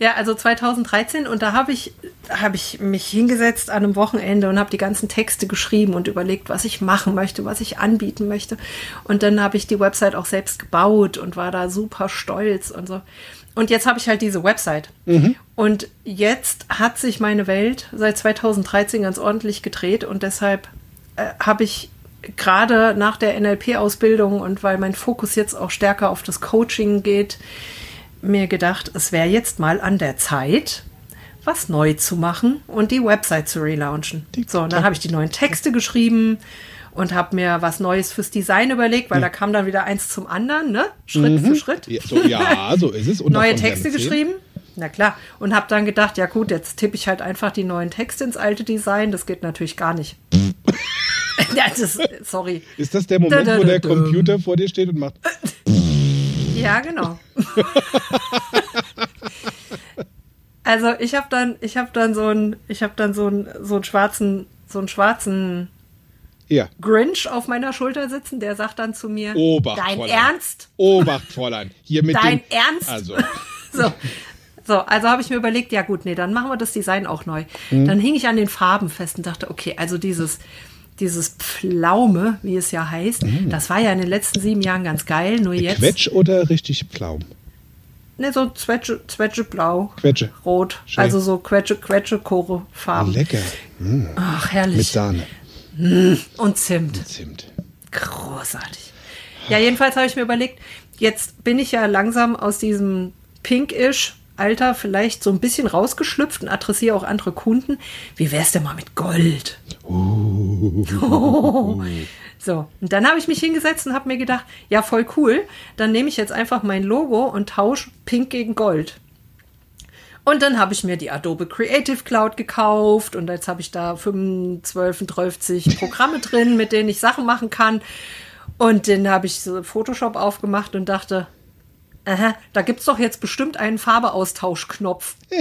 Ja, also 2013 und da habe ich, hab ich mich hingesetzt an einem Wochenende und habe die ganzen Texte geschrieben und überlegt, was ich machen möchte, was ich anbieten möchte. Und dann habe ich die Website auch selbst gebaut und war da super stolz und so. Und jetzt habe ich halt diese Website. Und jetzt hat sich meine Welt seit 2013 ganz ordentlich gedreht und deshalb äh, habe ich gerade nach der NLP-Ausbildung und weil mein Fokus jetzt auch stärker auf das Coaching geht, mir gedacht, es wäre jetzt mal an der Zeit, was neu zu machen und die Website zu relaunchen. So, und dann habe ich die neuen Texte geschrieben und habe mir was Neues fürs Design überlegt, weil da kam dann wieder eins zum anderen, ne? Schritt für Schritt. Ja, so, ja, so ist es. Und Neue Texte geschrieben. Na klar. Und habe dann gedacht, ja gut, jetzt tippe ich halt einfach die neuen Texte ins alte Design. Das geht natürlich gar nicht. ja, <laughs> das, sorry. Ist das der Moment, wo der. Computer vor dir steht und macht. <laughs> Ja, genau. <laughs> also ich habe dann, ich habe dann so einen, ich habe dann so einen, so einen schwarzen, so einen schwarzen Ja. Grinch auf meiner Schulter sitzen. Der sagt dann zu mir: Obacht, Dein Fräulein. Ernst? Obacht, Fräulein. Hier mit Dein dem. Ernst? Also. So. So, also habe ich mir überlegt, ja gut, nee, dann machen wir das Design auch neu. Mhm. Dann hing ich an den Farben fest und dachte, okay, also dieses, dieses Pflaume, wie es ja heißt, das war ja in den letzten sieben Jahren ganz geil, nur jetzt. Mhm. Quetsch oder richtig Pflaum? Ne, so Zwetsche, Zwetsche blau. Quetsche. Rot. Schön. Also so Quetsche, Quetsche, Chore Farben. Lecker. Mm, Ach, mit herrlich. Sahne. Und Zimt. Zimt. Großartig. Ja, jedenfalls habe ich mir überlegt, jetzt bin ich ja langsam aus diesem Pinkish Alter vielleicht so ein bisschen rausgeschlüpft und adressiere auch andere Kunden. Wie wär's denn mal mit Gold? <laughs> So, und dann habe ich mich hingesetzt und habe mir gedacht, ja, voll cool, dann nehme ich jetzt einfach mein Logo und tausche Pink gegen Gold. Und dann habe ich mir die Adobe Creative Cloud gekauft und jetzt habe ich da 25, 12 <laughs> Programme drin, mit denen ich Sachen machen kann. Und dann habe ich so Photoshop aufgemacht und dachte, aha, da gibt es doch jetzt bestimmt einen Farbeaustauschknopf. <laughs>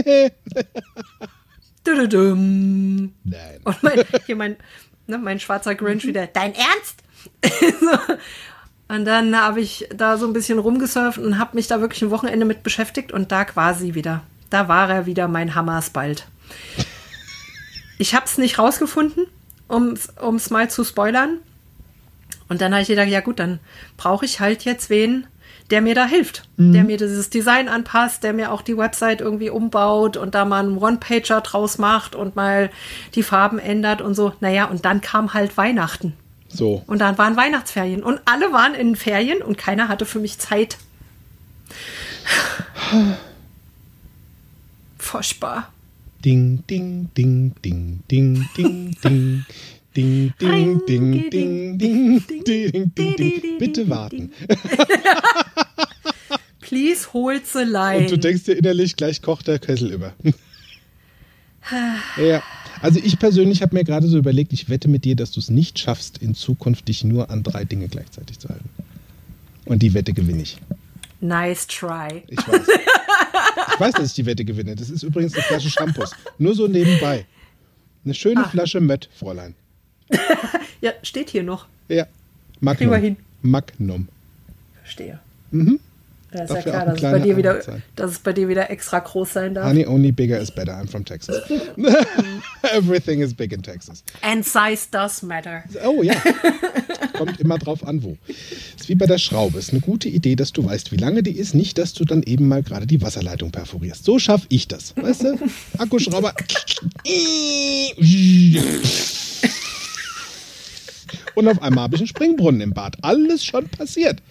Nein. Und mein, hier mein, ne, mein schwarzer Grinch wieder, dein Ernst? <laughs> so. Und dann habe ich da so ein bisschen rumgesurft und habe mich da wirklich ein Wochenende mit beschäftigt und da quasi wieder. Da war er wieder, mein Hammersbald. Ich habe es nicht rausgefunden, um es mal zu spoilern. Und dann habe ich gedacht, ja gut, dann brauche ich halt jetzt wen, der mir da hilft, der mir dieses Design anpasst, der mir auch die Website irgendwie umbaut und da mal einen One-Pager draus macht und mal die Farben ändert und so. Naja, und dann kam halt Weihnachten. So. Und dann waren Weihnachtsferien und alle waren in Ferien und keiner hatte für mich Zeit. <sighs> Furchtbar. Ding, ding, ding, ding, ding, ding, ding. Ding, ding, ding, ding, ding, ding, ding, ding. Bitte warten. Please hold the line. Und du denkst dir innerlich, gleich kocht der Kessel über. ja. Also ich persönlich habe mir gerade so überlegt, ich wette mit dir, dass du es nicht schaffst, in Zukunft dich nur an drei Dinge gleichzeitig zu halten. Und die Wette gewinne ich. nice try. Ich weiß. Ich weiß, dass ich die Wette gewinne. Das ist übrigens eine Flasche Shampoos. Nur so nebenbei. Eine schöne Ah. Flasche Mött, Fräulein. <laughs> Ja, steht hier noch. Ja. Magnum. Kriegen wir hin. Magnum. Verstehe. Mhm. Da ist ja Dafür auch klar, dass es, bei dir wieder, sein. dass es bei dir wieder extra groß sein darf. Honey, only bigger is better. I'm from Texas. <laughs> Everything is big in Texas. And size does matter. Oh ja. <laughs> Kommt immer drauf an, wo. Ist wie bei der Schraube. Ist eine gute Idee, dass du weißt, wie lange die ist. Nicht, dass du dann eben mal gerade die Wasserleitung perforierst. So schaffe ich das. Weißt du? Akkuschrauber. Und auf einmal habe ich einen Springbrunnen im Bad. Alles schon passiert.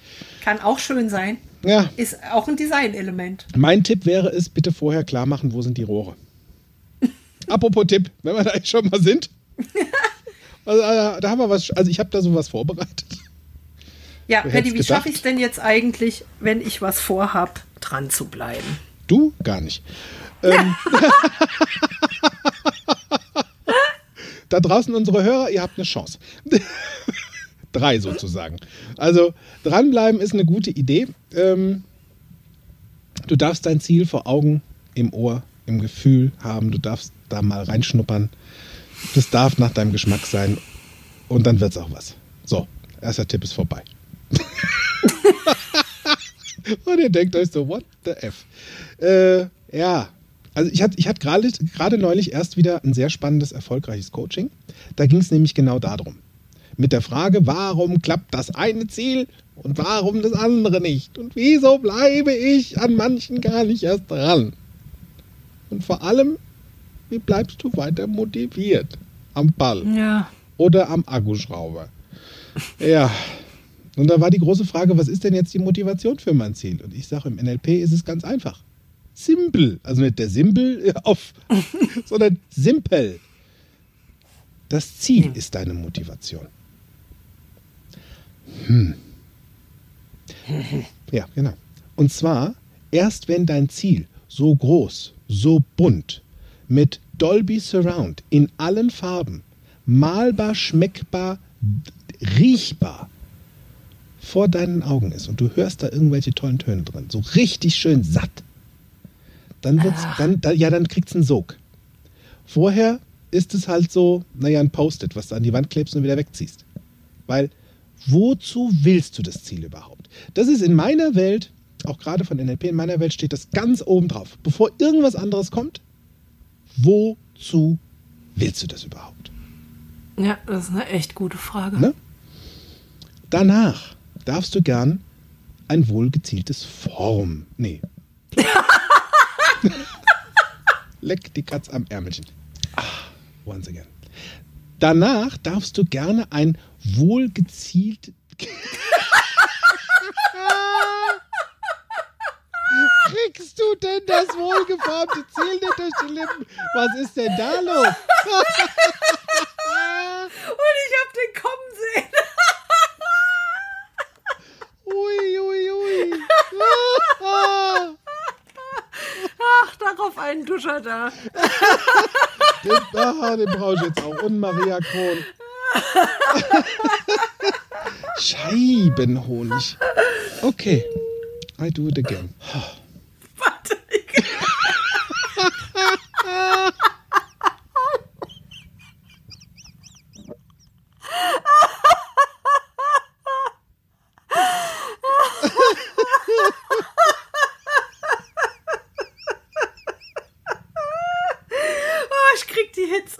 Kann auch schön sein. Ja, Ist auch ein Designelement. mein Tipp wäre es, bitte vorher klar machen, wo sind die Rohre. <laughs> Apropos Tipp, wenn wir da schon mal sind. <laughs> Also, äh, da haben wir was, also ich habe da sowas vorbereitet. Ja, hätt's wie schaffe ich es denn jetzt eigentlich, wenn ich was vorhab, dran zu bleiben? Du gar nicht. Ähm, <laughs> da draußen unsere Hörer, ihr habt eine Chance. <laughs> Drei sozusagen. Also dranbleiben ist eine gute Idee. Ähm, du darfst dein Ziel vor Augen, im Ohr, im Gefühl haben. Du darfst da mal reinschnuppern. Das darf nach deinem Geschmack sein. Und dann wird's auch was. So, erster Tipp ist vorbei. <laughs> <laughs> Und ihr denkt euch so, what the F? Äh, ja, also ich hatte ich hatte gerade gerade neulich erst wieder ein sehr spannendes, erfolgreiches Coaching. Da ging es nämlich genau darum. Mit der Frage, warum klappt das eine Ziel und warum das andere nicht? Und wieso bleibe ich an manchen gar nicht erst dran? Und vor allem, wie bleibst du weiter motiviert? Am Ball Ja. oder am Akkuschrauber? <laughs> Ja. Und da war die große Frage, was ist denn jetzt die Motivation für mein Ziel? Und ich sage, im NLP ist es ganz einfach. Simpel. Also nicht der Simpel <laughs> auf, sondern simpel. Das Ziel ist deine Motivation. Hm. <laughs> Ja, genau. Und zwar erst wenn dein Ziel so groß, so bunt, mit Dolby Surround in allen Farben, malbar, schmeckbar, riechbar vor deinen Augen ist und du hörst da irgendwelche tollen Töne drin, so richtig schön satt, dann wird's, dann, da, ja, dann kriegt's einen Sog. Vorher ist es halt so, naja, ein Post-it, was du an die Wand klebst und wieder wegziehst. Weil, wozu willst du das Ziel überhaupt? Das ist in meiner Welt, auch gerade von NLP, in meiner Welt steht das ganz oben drauf. Bevor irgendwas anderes kommt, wozu willst du das überhaupt? Ja, das ist eine echt gute Frage. Ne? Danach darfst du gern ein wohlgezieltes Form. Nee. <laughs> Leck die Katz am Ärmelchen. Ah, once again. Danach darfst du gerne ein wohlgezielt. <laughs> Kriegst du denn das wohlgeformte Ziel nicht durch die Lippen? Was ist denn da los? <laughs> Und ich hab den kommen sehen. Ui, ui, ui. Ach, darauf einen Duscher da. Den, ah, den brauche ich jetzt auch. Und Maria Kron. Scheibenhonig. Okay. I do it again. Warte. Oh, <laughs> ich krieg die Hitze.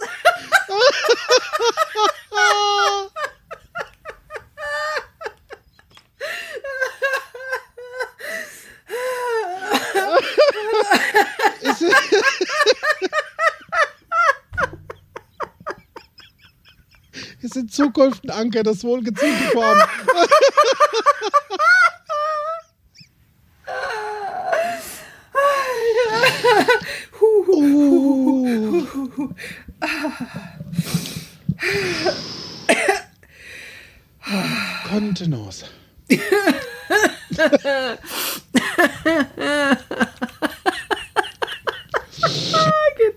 Ist es- Ist in Zukunft ein Anker, das wohlgezielte Form. <laughs> Uh. Kontenance. Gibt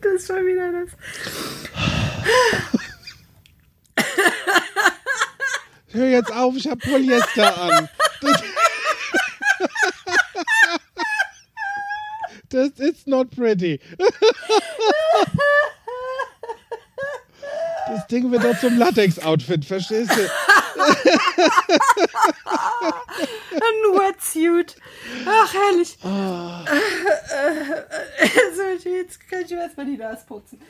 es schon wieder das? Hör jetzt auf, ich hab Polyester an. Das, das pretty. Das Ding wird doch zum Latex-Outfit, verstehst du? Ein Wetsuit. Ach, herrlich. So, jetzt kann ich mir erstmal die Nase putzen.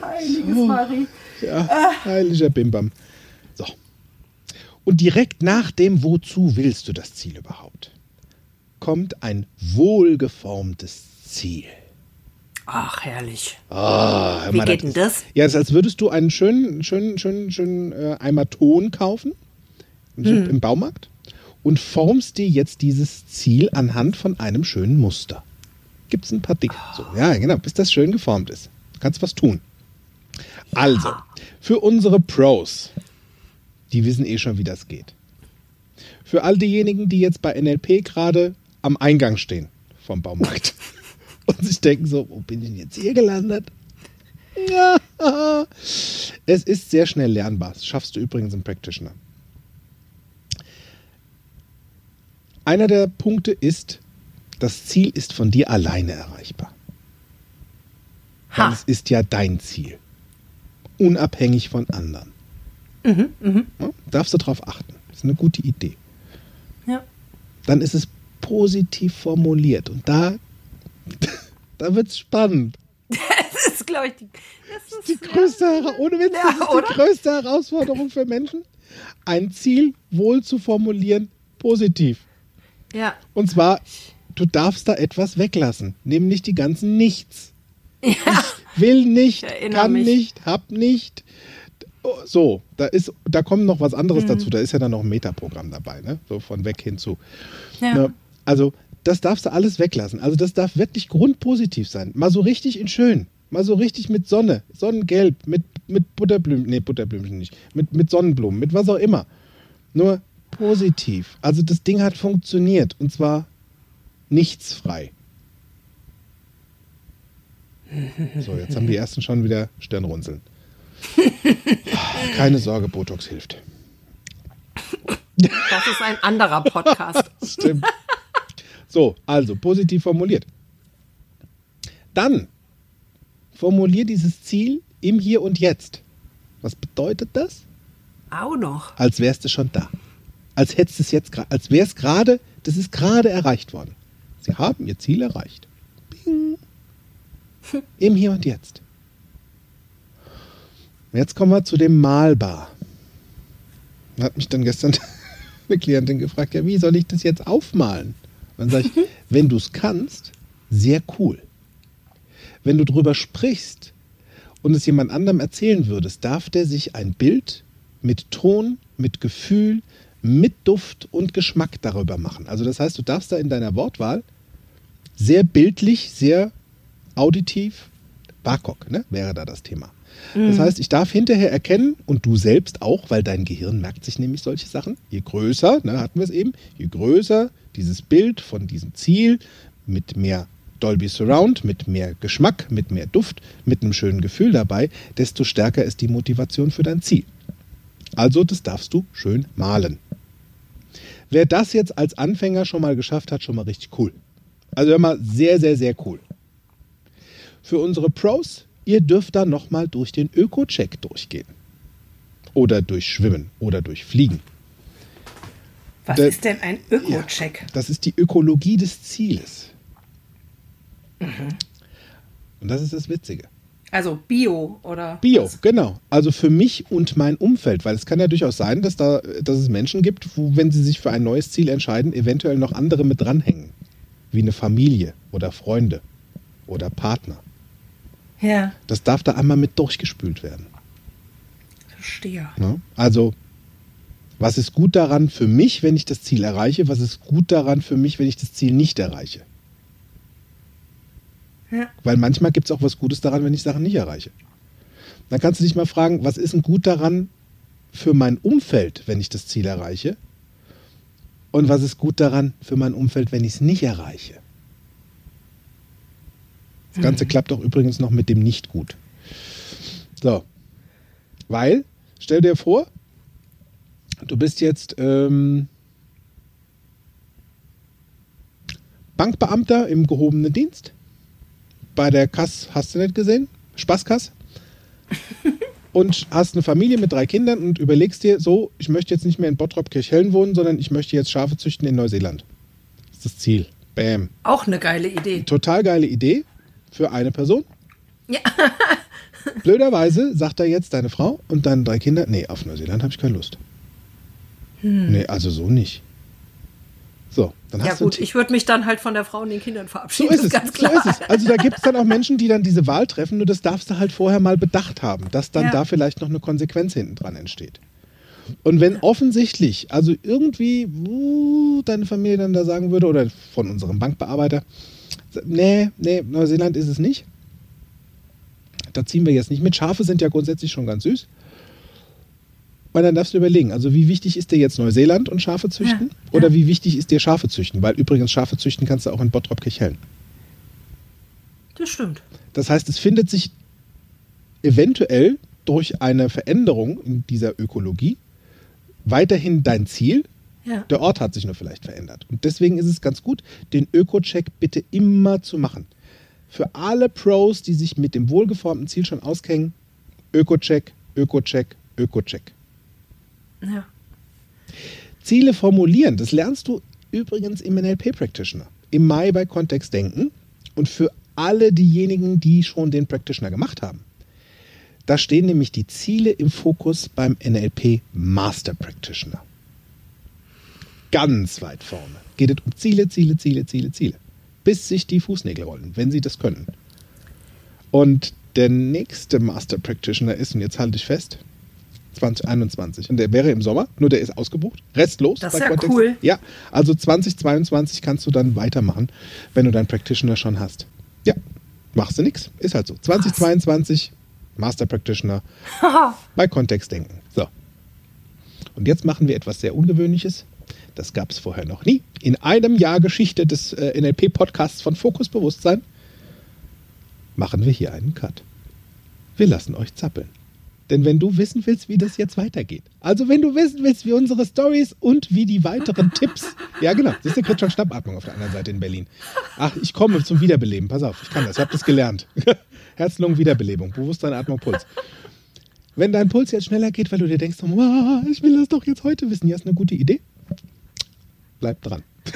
Heiliges Marie. Ja, heiliger Bimbam. Und direkt nach dem Wozu willst du das Ziel überhaupt? Kommt ein wohlgeformtes Ziel. Ach, herrlich. Ah, Wie geht denn das? Ja, es ist, als würdest du einen schönen, schönen, schönen, schönen äh, Eimer Ton kaufen Hm. im Baumarkt und formst dir jetzt dieses Ziel anhand von einem schönen Muster. Gibt es ein paar Dinge. So, ja, genau, bis das schön geformt ist. Du kannst was tun. Also, für unsere Pros, die wissen eh schon, wie das geht. Für all diejenigen, die jetzt bei NLP gerade am Eingang stehen vom Baumarkt <laughs> und sich denken so, wo bin ich denn jetzt hier gelandet? Ja, es ist sehr schnell lernbar. Das schaffst du übrigens im Practitioner. Einer der Punkte ist, das Ziel ist von dir alleine erreichbar. Es ist ja dein Ziel. Unabhängig von anderen. Ja, darfst du darauf achten. Das ist eine gute Idee. Ja. Dann ist es positiv formuliert und da, <laughs> da wird es spannend. Es ist glaube ich, die, das ist, die größte, ja, ohne Witz, ja, das ist die größte Herausforderung für Menschen, ein Ziel wohl zu formulieren, positiv. Ja. Und zwar, du darfst da etwas weglassen, nämlich die ganzen Nichts. Ja. Ich will nicht, kann mich. nicht, hab nicht. So, da ist, da kommt noch was anderes mhm. dazu. Da ist ja dann noch ein Metaprogramm dabei, ne? So von weg hinzu. Ja. Ne? Also, das darfst du alles weglassen. Also, das darf wirklich grundpositiv sein. Mal so richtig in schön. Mal so richtig mit Sonne, Sonnengelb, mit, mit Butterblümchen, nee, Butterblümchen nicht, mit, mit Sonnenblumen, mit was auch immer. Nur positiv. Also das Ding hat funktioniert und zwar nichtsfrei. <laughs> So, jetzt haben die ersten schon wieder Stirnrunzeln. <laughs> Keine Sorge, Botox hilft. Das ist ein anderer Podcast. <laughs> Stimmt. So, also positiv formuliert. Dann formulier dieses Ziel im Hier und Jetzt. Was bedeutet das? Auch noch. Als wärst du schon da. Als hättest es jetzt als wäre es gerade, das ist gerade erreicht worden. Sie haben ihr Ziel erreicht. Bing. <laughs> Im Hier und Jetzt. Jetzt kommen wir zu dem Malbar. Hat mich dann gestern <laughs> eine Klientin gefragt, ja, wie soll ich das jetzt aufmalen? Dann sage ich, wenn du es kannst, sehr cool. Wenn du drüber sprichst und es jemand anderem erzählen würdest, darf der sich ein Bild mit Ton, mit Gefühl, mit Duft und Geschmack darüber machen. Also das heißt, du darfst da in deiner Wortwahl sehr bildlich, sehr auditiv, BAKOK ne, wäre da das Thema. Das mhm. heißt, ich darf hinterher erkennen, und du selbst auch, weil dein Gehirn merkt sich nämlich solche Sachen, je größer, ne, hatten wir es eben, je größer dieses Bild von diesem Ziel mit mehr Dolby Surround, mit mehr Geschmack, mit mehr Duft, mit einem schönen Gefühl dabei, desto stärker ist die Motivation für dein Ziel. Also, das darfst du schön malen. Wer das jetzt als Anfänger schon mal geschafft hat, schon mal richtig cool. Also immer sehr, sehr, sehr cool. Für unsere Pros, ihr dürft da nochmal durch den Öko-Check durchgehen. Oder durchschwimmen oder durchfliegen. Was da, ist denn ein Öko-Check? Ja, das ist die Ökologie des Zieles. Mhm. Und das ist das Witzige. Also Bio oder? Bio, was? genau. Also für mich und mein Umfeld, weil es kann ja durchaus sein, dass, da, dass es Menschen gibt, wo, wenn sie sich für ein neues Ziel entscheiden, eventuell noch andere mit dranhängen. Wie eine Familie oder Freunde oder Partner. Ja. Das darf da einmal mit durchgespült werden. Verstehe. Ja? Also, was ist gut daran für mich, wenn ich das Ziel erreiche? Was ist gut daran für mich, wenn ich das Ziel nicht erreiche? Ja. Weil manchmal gibt es auch was Gutes daran, wenn ich Sachen nicht erreiche. Dann kannst du dich mal fragen, was ist denn gut daran für mein Umfeld, wenn ich das Ziel erreiche? Und was ist gut daran für mein Umfeld, wenn ich es nicht erreiche? Das Ganze mhm. klappt auch übrigens noch mit dem Nicht-Gut. So. Weil, stell dir vor, du bist jetzt ähm, Bankbeamter im gehobenen Dienst bei der Kass, hast du nicht gesehen? Spaßkass. <laughs> und hast eine Familie mit drei Kindern und überlegst dir so, ich möchte jetzt nicht mehr in Bottrop Kirchhellen wohnen, sondern ich möchte jetzt Schafe züchten in Neuseeland. Das ist das Ziel. Bam. Auch eine geile Idee. Total geile Idee für eine Person. Ja. <laughs> Blöderweise sagt da jetzt deine Frau und deine drei Kinder, nee, auf Neuseeland habe ich keine Lust. Hm. Nee, also so nicht. So, dann ja hast gut, ich würde mich dann halt von der Frau und den Kindern verabschieden. <laughs> So ist es, ganz klar. so ist es. Also da gibt es dann auch Menschen, die dann diese Wahl treffen, nur das darfst du halt vorher mal bedacht haben, dass dann ja. da vielleicht noch eine Konsequenz hinten dran entsteht. Und wenn offensichtlich, also irgendwie uh, deine Familie dann da sagen würde, oder von unserem Bankbearbeiter, nee, nee, Neuseeland ist es nicht. Da ziehen wir jetzt nicht mit. Schafe sind ja grundsätzlich schon ganz süß. Weil dann darfst du überlegen, also wie wichtig ist dir jetzt Neuseeland und Schafe züchten? Ja, Oder wie wichtig ist dir Schafe züchten? Weil übrigens Schafe züchten kannst du auch in Bottrop Kirchhellen. Das stimmt. Das heißt, es findet sich eventuell durch eine Veränderung in dieser Ökologie weiterhin dein Ziel. Ja. Der Ort hat sich nur vielleicht verändert. Und deswegen ist es ganz gut, den Öko-Check bitte immer zu machen. Für alle Pros, die sich mit dem wohlgeformten Ziel schon auskennen, Öko-Check, Öko-Check, Öko-Check. Ja. Ziele formulieren, das lernst du übrigens im NLP Practitioner. Im Mai bei Kontext denken. Und für alle diejenigen, die schon den Practitioner gemacht haben. Da stehen nämlich die Ziele im Fokus beim NLP Master Practitioner. Ganz weit vorne geht es um Ziele, Ziele, Ziele, Ziele, Ziele. Bis sich die Fußnägel rollen, wenn sie das können. Und der nächste Master Practitioner ist, und jetzt halte ich fest, 2021. Und der wäre im Sommer, nur der ist ausgebucht, restlos. Das ist ja Context. cool. Ja, also 2022 kannst du dann weitermachen, wenn du deinen Practitioner schon hast. Ja, machst du nichts, ist halt so. 2022 Master Practitioner <laughs> bei Kontext denken. So. Und jetzt machen wir etwas sehr Ungewöhnliches. Das gab es vorher noch nie. In einem Jahr Geschichte des äh, NLP-Podcasts von Fokus Bewusstsein machen wir hier einen Cut. Wir lassen euch zappeln. Denn wenn du wissen willst, wie das jetzt weitergeht, also wenn du wissen willst, wie unsere Stories und wie die weiteren Tipps, <laughs> ja genau, das ist eine kritische Schnappatmung auf der anderen Seite in Berlin. Ach, ich komme zum Wiederbeleben, pass auf, ich kann das, ich habe das gelernt. <laughs> Herz-Lungen-Wiederbelebung, Bewusstsein, Atmung, Puls. Wenn dein Puls jetzt schneller geht, weil du dir denkst, oh, ich will das doch jetzt heute wissen, ja, ist eine gute Idee. Bleib dran. <laughs>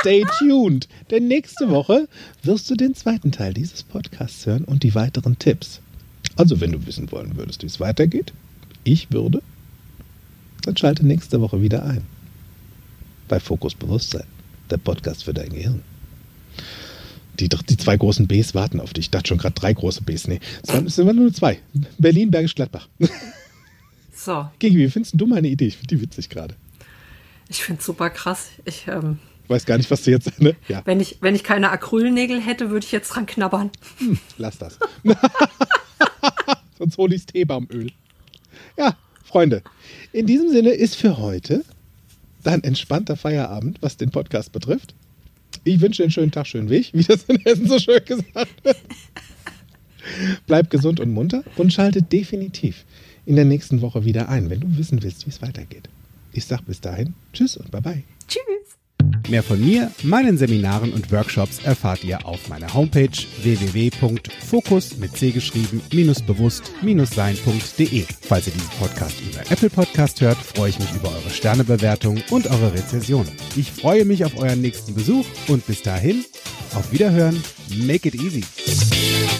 Stay tuned, denn nächste Woche wirst du den zweiten Teil dieses Podcasts hören und die weiteren Tipps. Also, wenn du wissen wollen würdest, wie es weitergeht, ich würde, dann schalte nächste Woche wieder ein. Bei Fokus Bewusstsein, der Podcast für dein Gehirn. Die, die zwei großen Bs warten auf dich. Ich dachte schon gerade drei große Bs. Nee, es es waren nur zwei. Berlin, Bergisch, Gladbach. <laughs> So. Gigi, wie findest du meine Idee? Ich finde die witzig gerade. Ich finde es super krass. Ich ähm, weiß gar nicht, was du jetzt. <laughs> Ne? Ja. Wenn, ich, wenn ich keine Acrylnägel hätte, würde ich jetzt dran knabbern. Hm, lass das. <laughs> Sonst hole ich Teebaumöl. Ja, Freunde, in diesem Sinne ist für heute dann entspannter Feierabend, was den Podcast betrifft. Ich wünsche dir einen schönen Tag, schönen Weg, <laughs> wie das in Hessen so schön gesagt wird. Bleib gesund und munter und schalte definitiv in der nächsten Woche wieder ein, wenn du wissen willst, wie es weitergeht. Ich sag bis dahin Tschüss und bye bye. Tschüss. Mehr von mir, meinen Seminaren und Workshops erfahrt ihr auf meiner Homepage www.fokus mit c geschrieben bewusst-sein.de. Falls ihr diesen Podcast über Apple Podcast hört, freue ich mich über eure Sternebewertung und eure Rezession. Ich freue mich auf euren nächsten Besuch und bis dahin auf Wiederhören. Make it easy.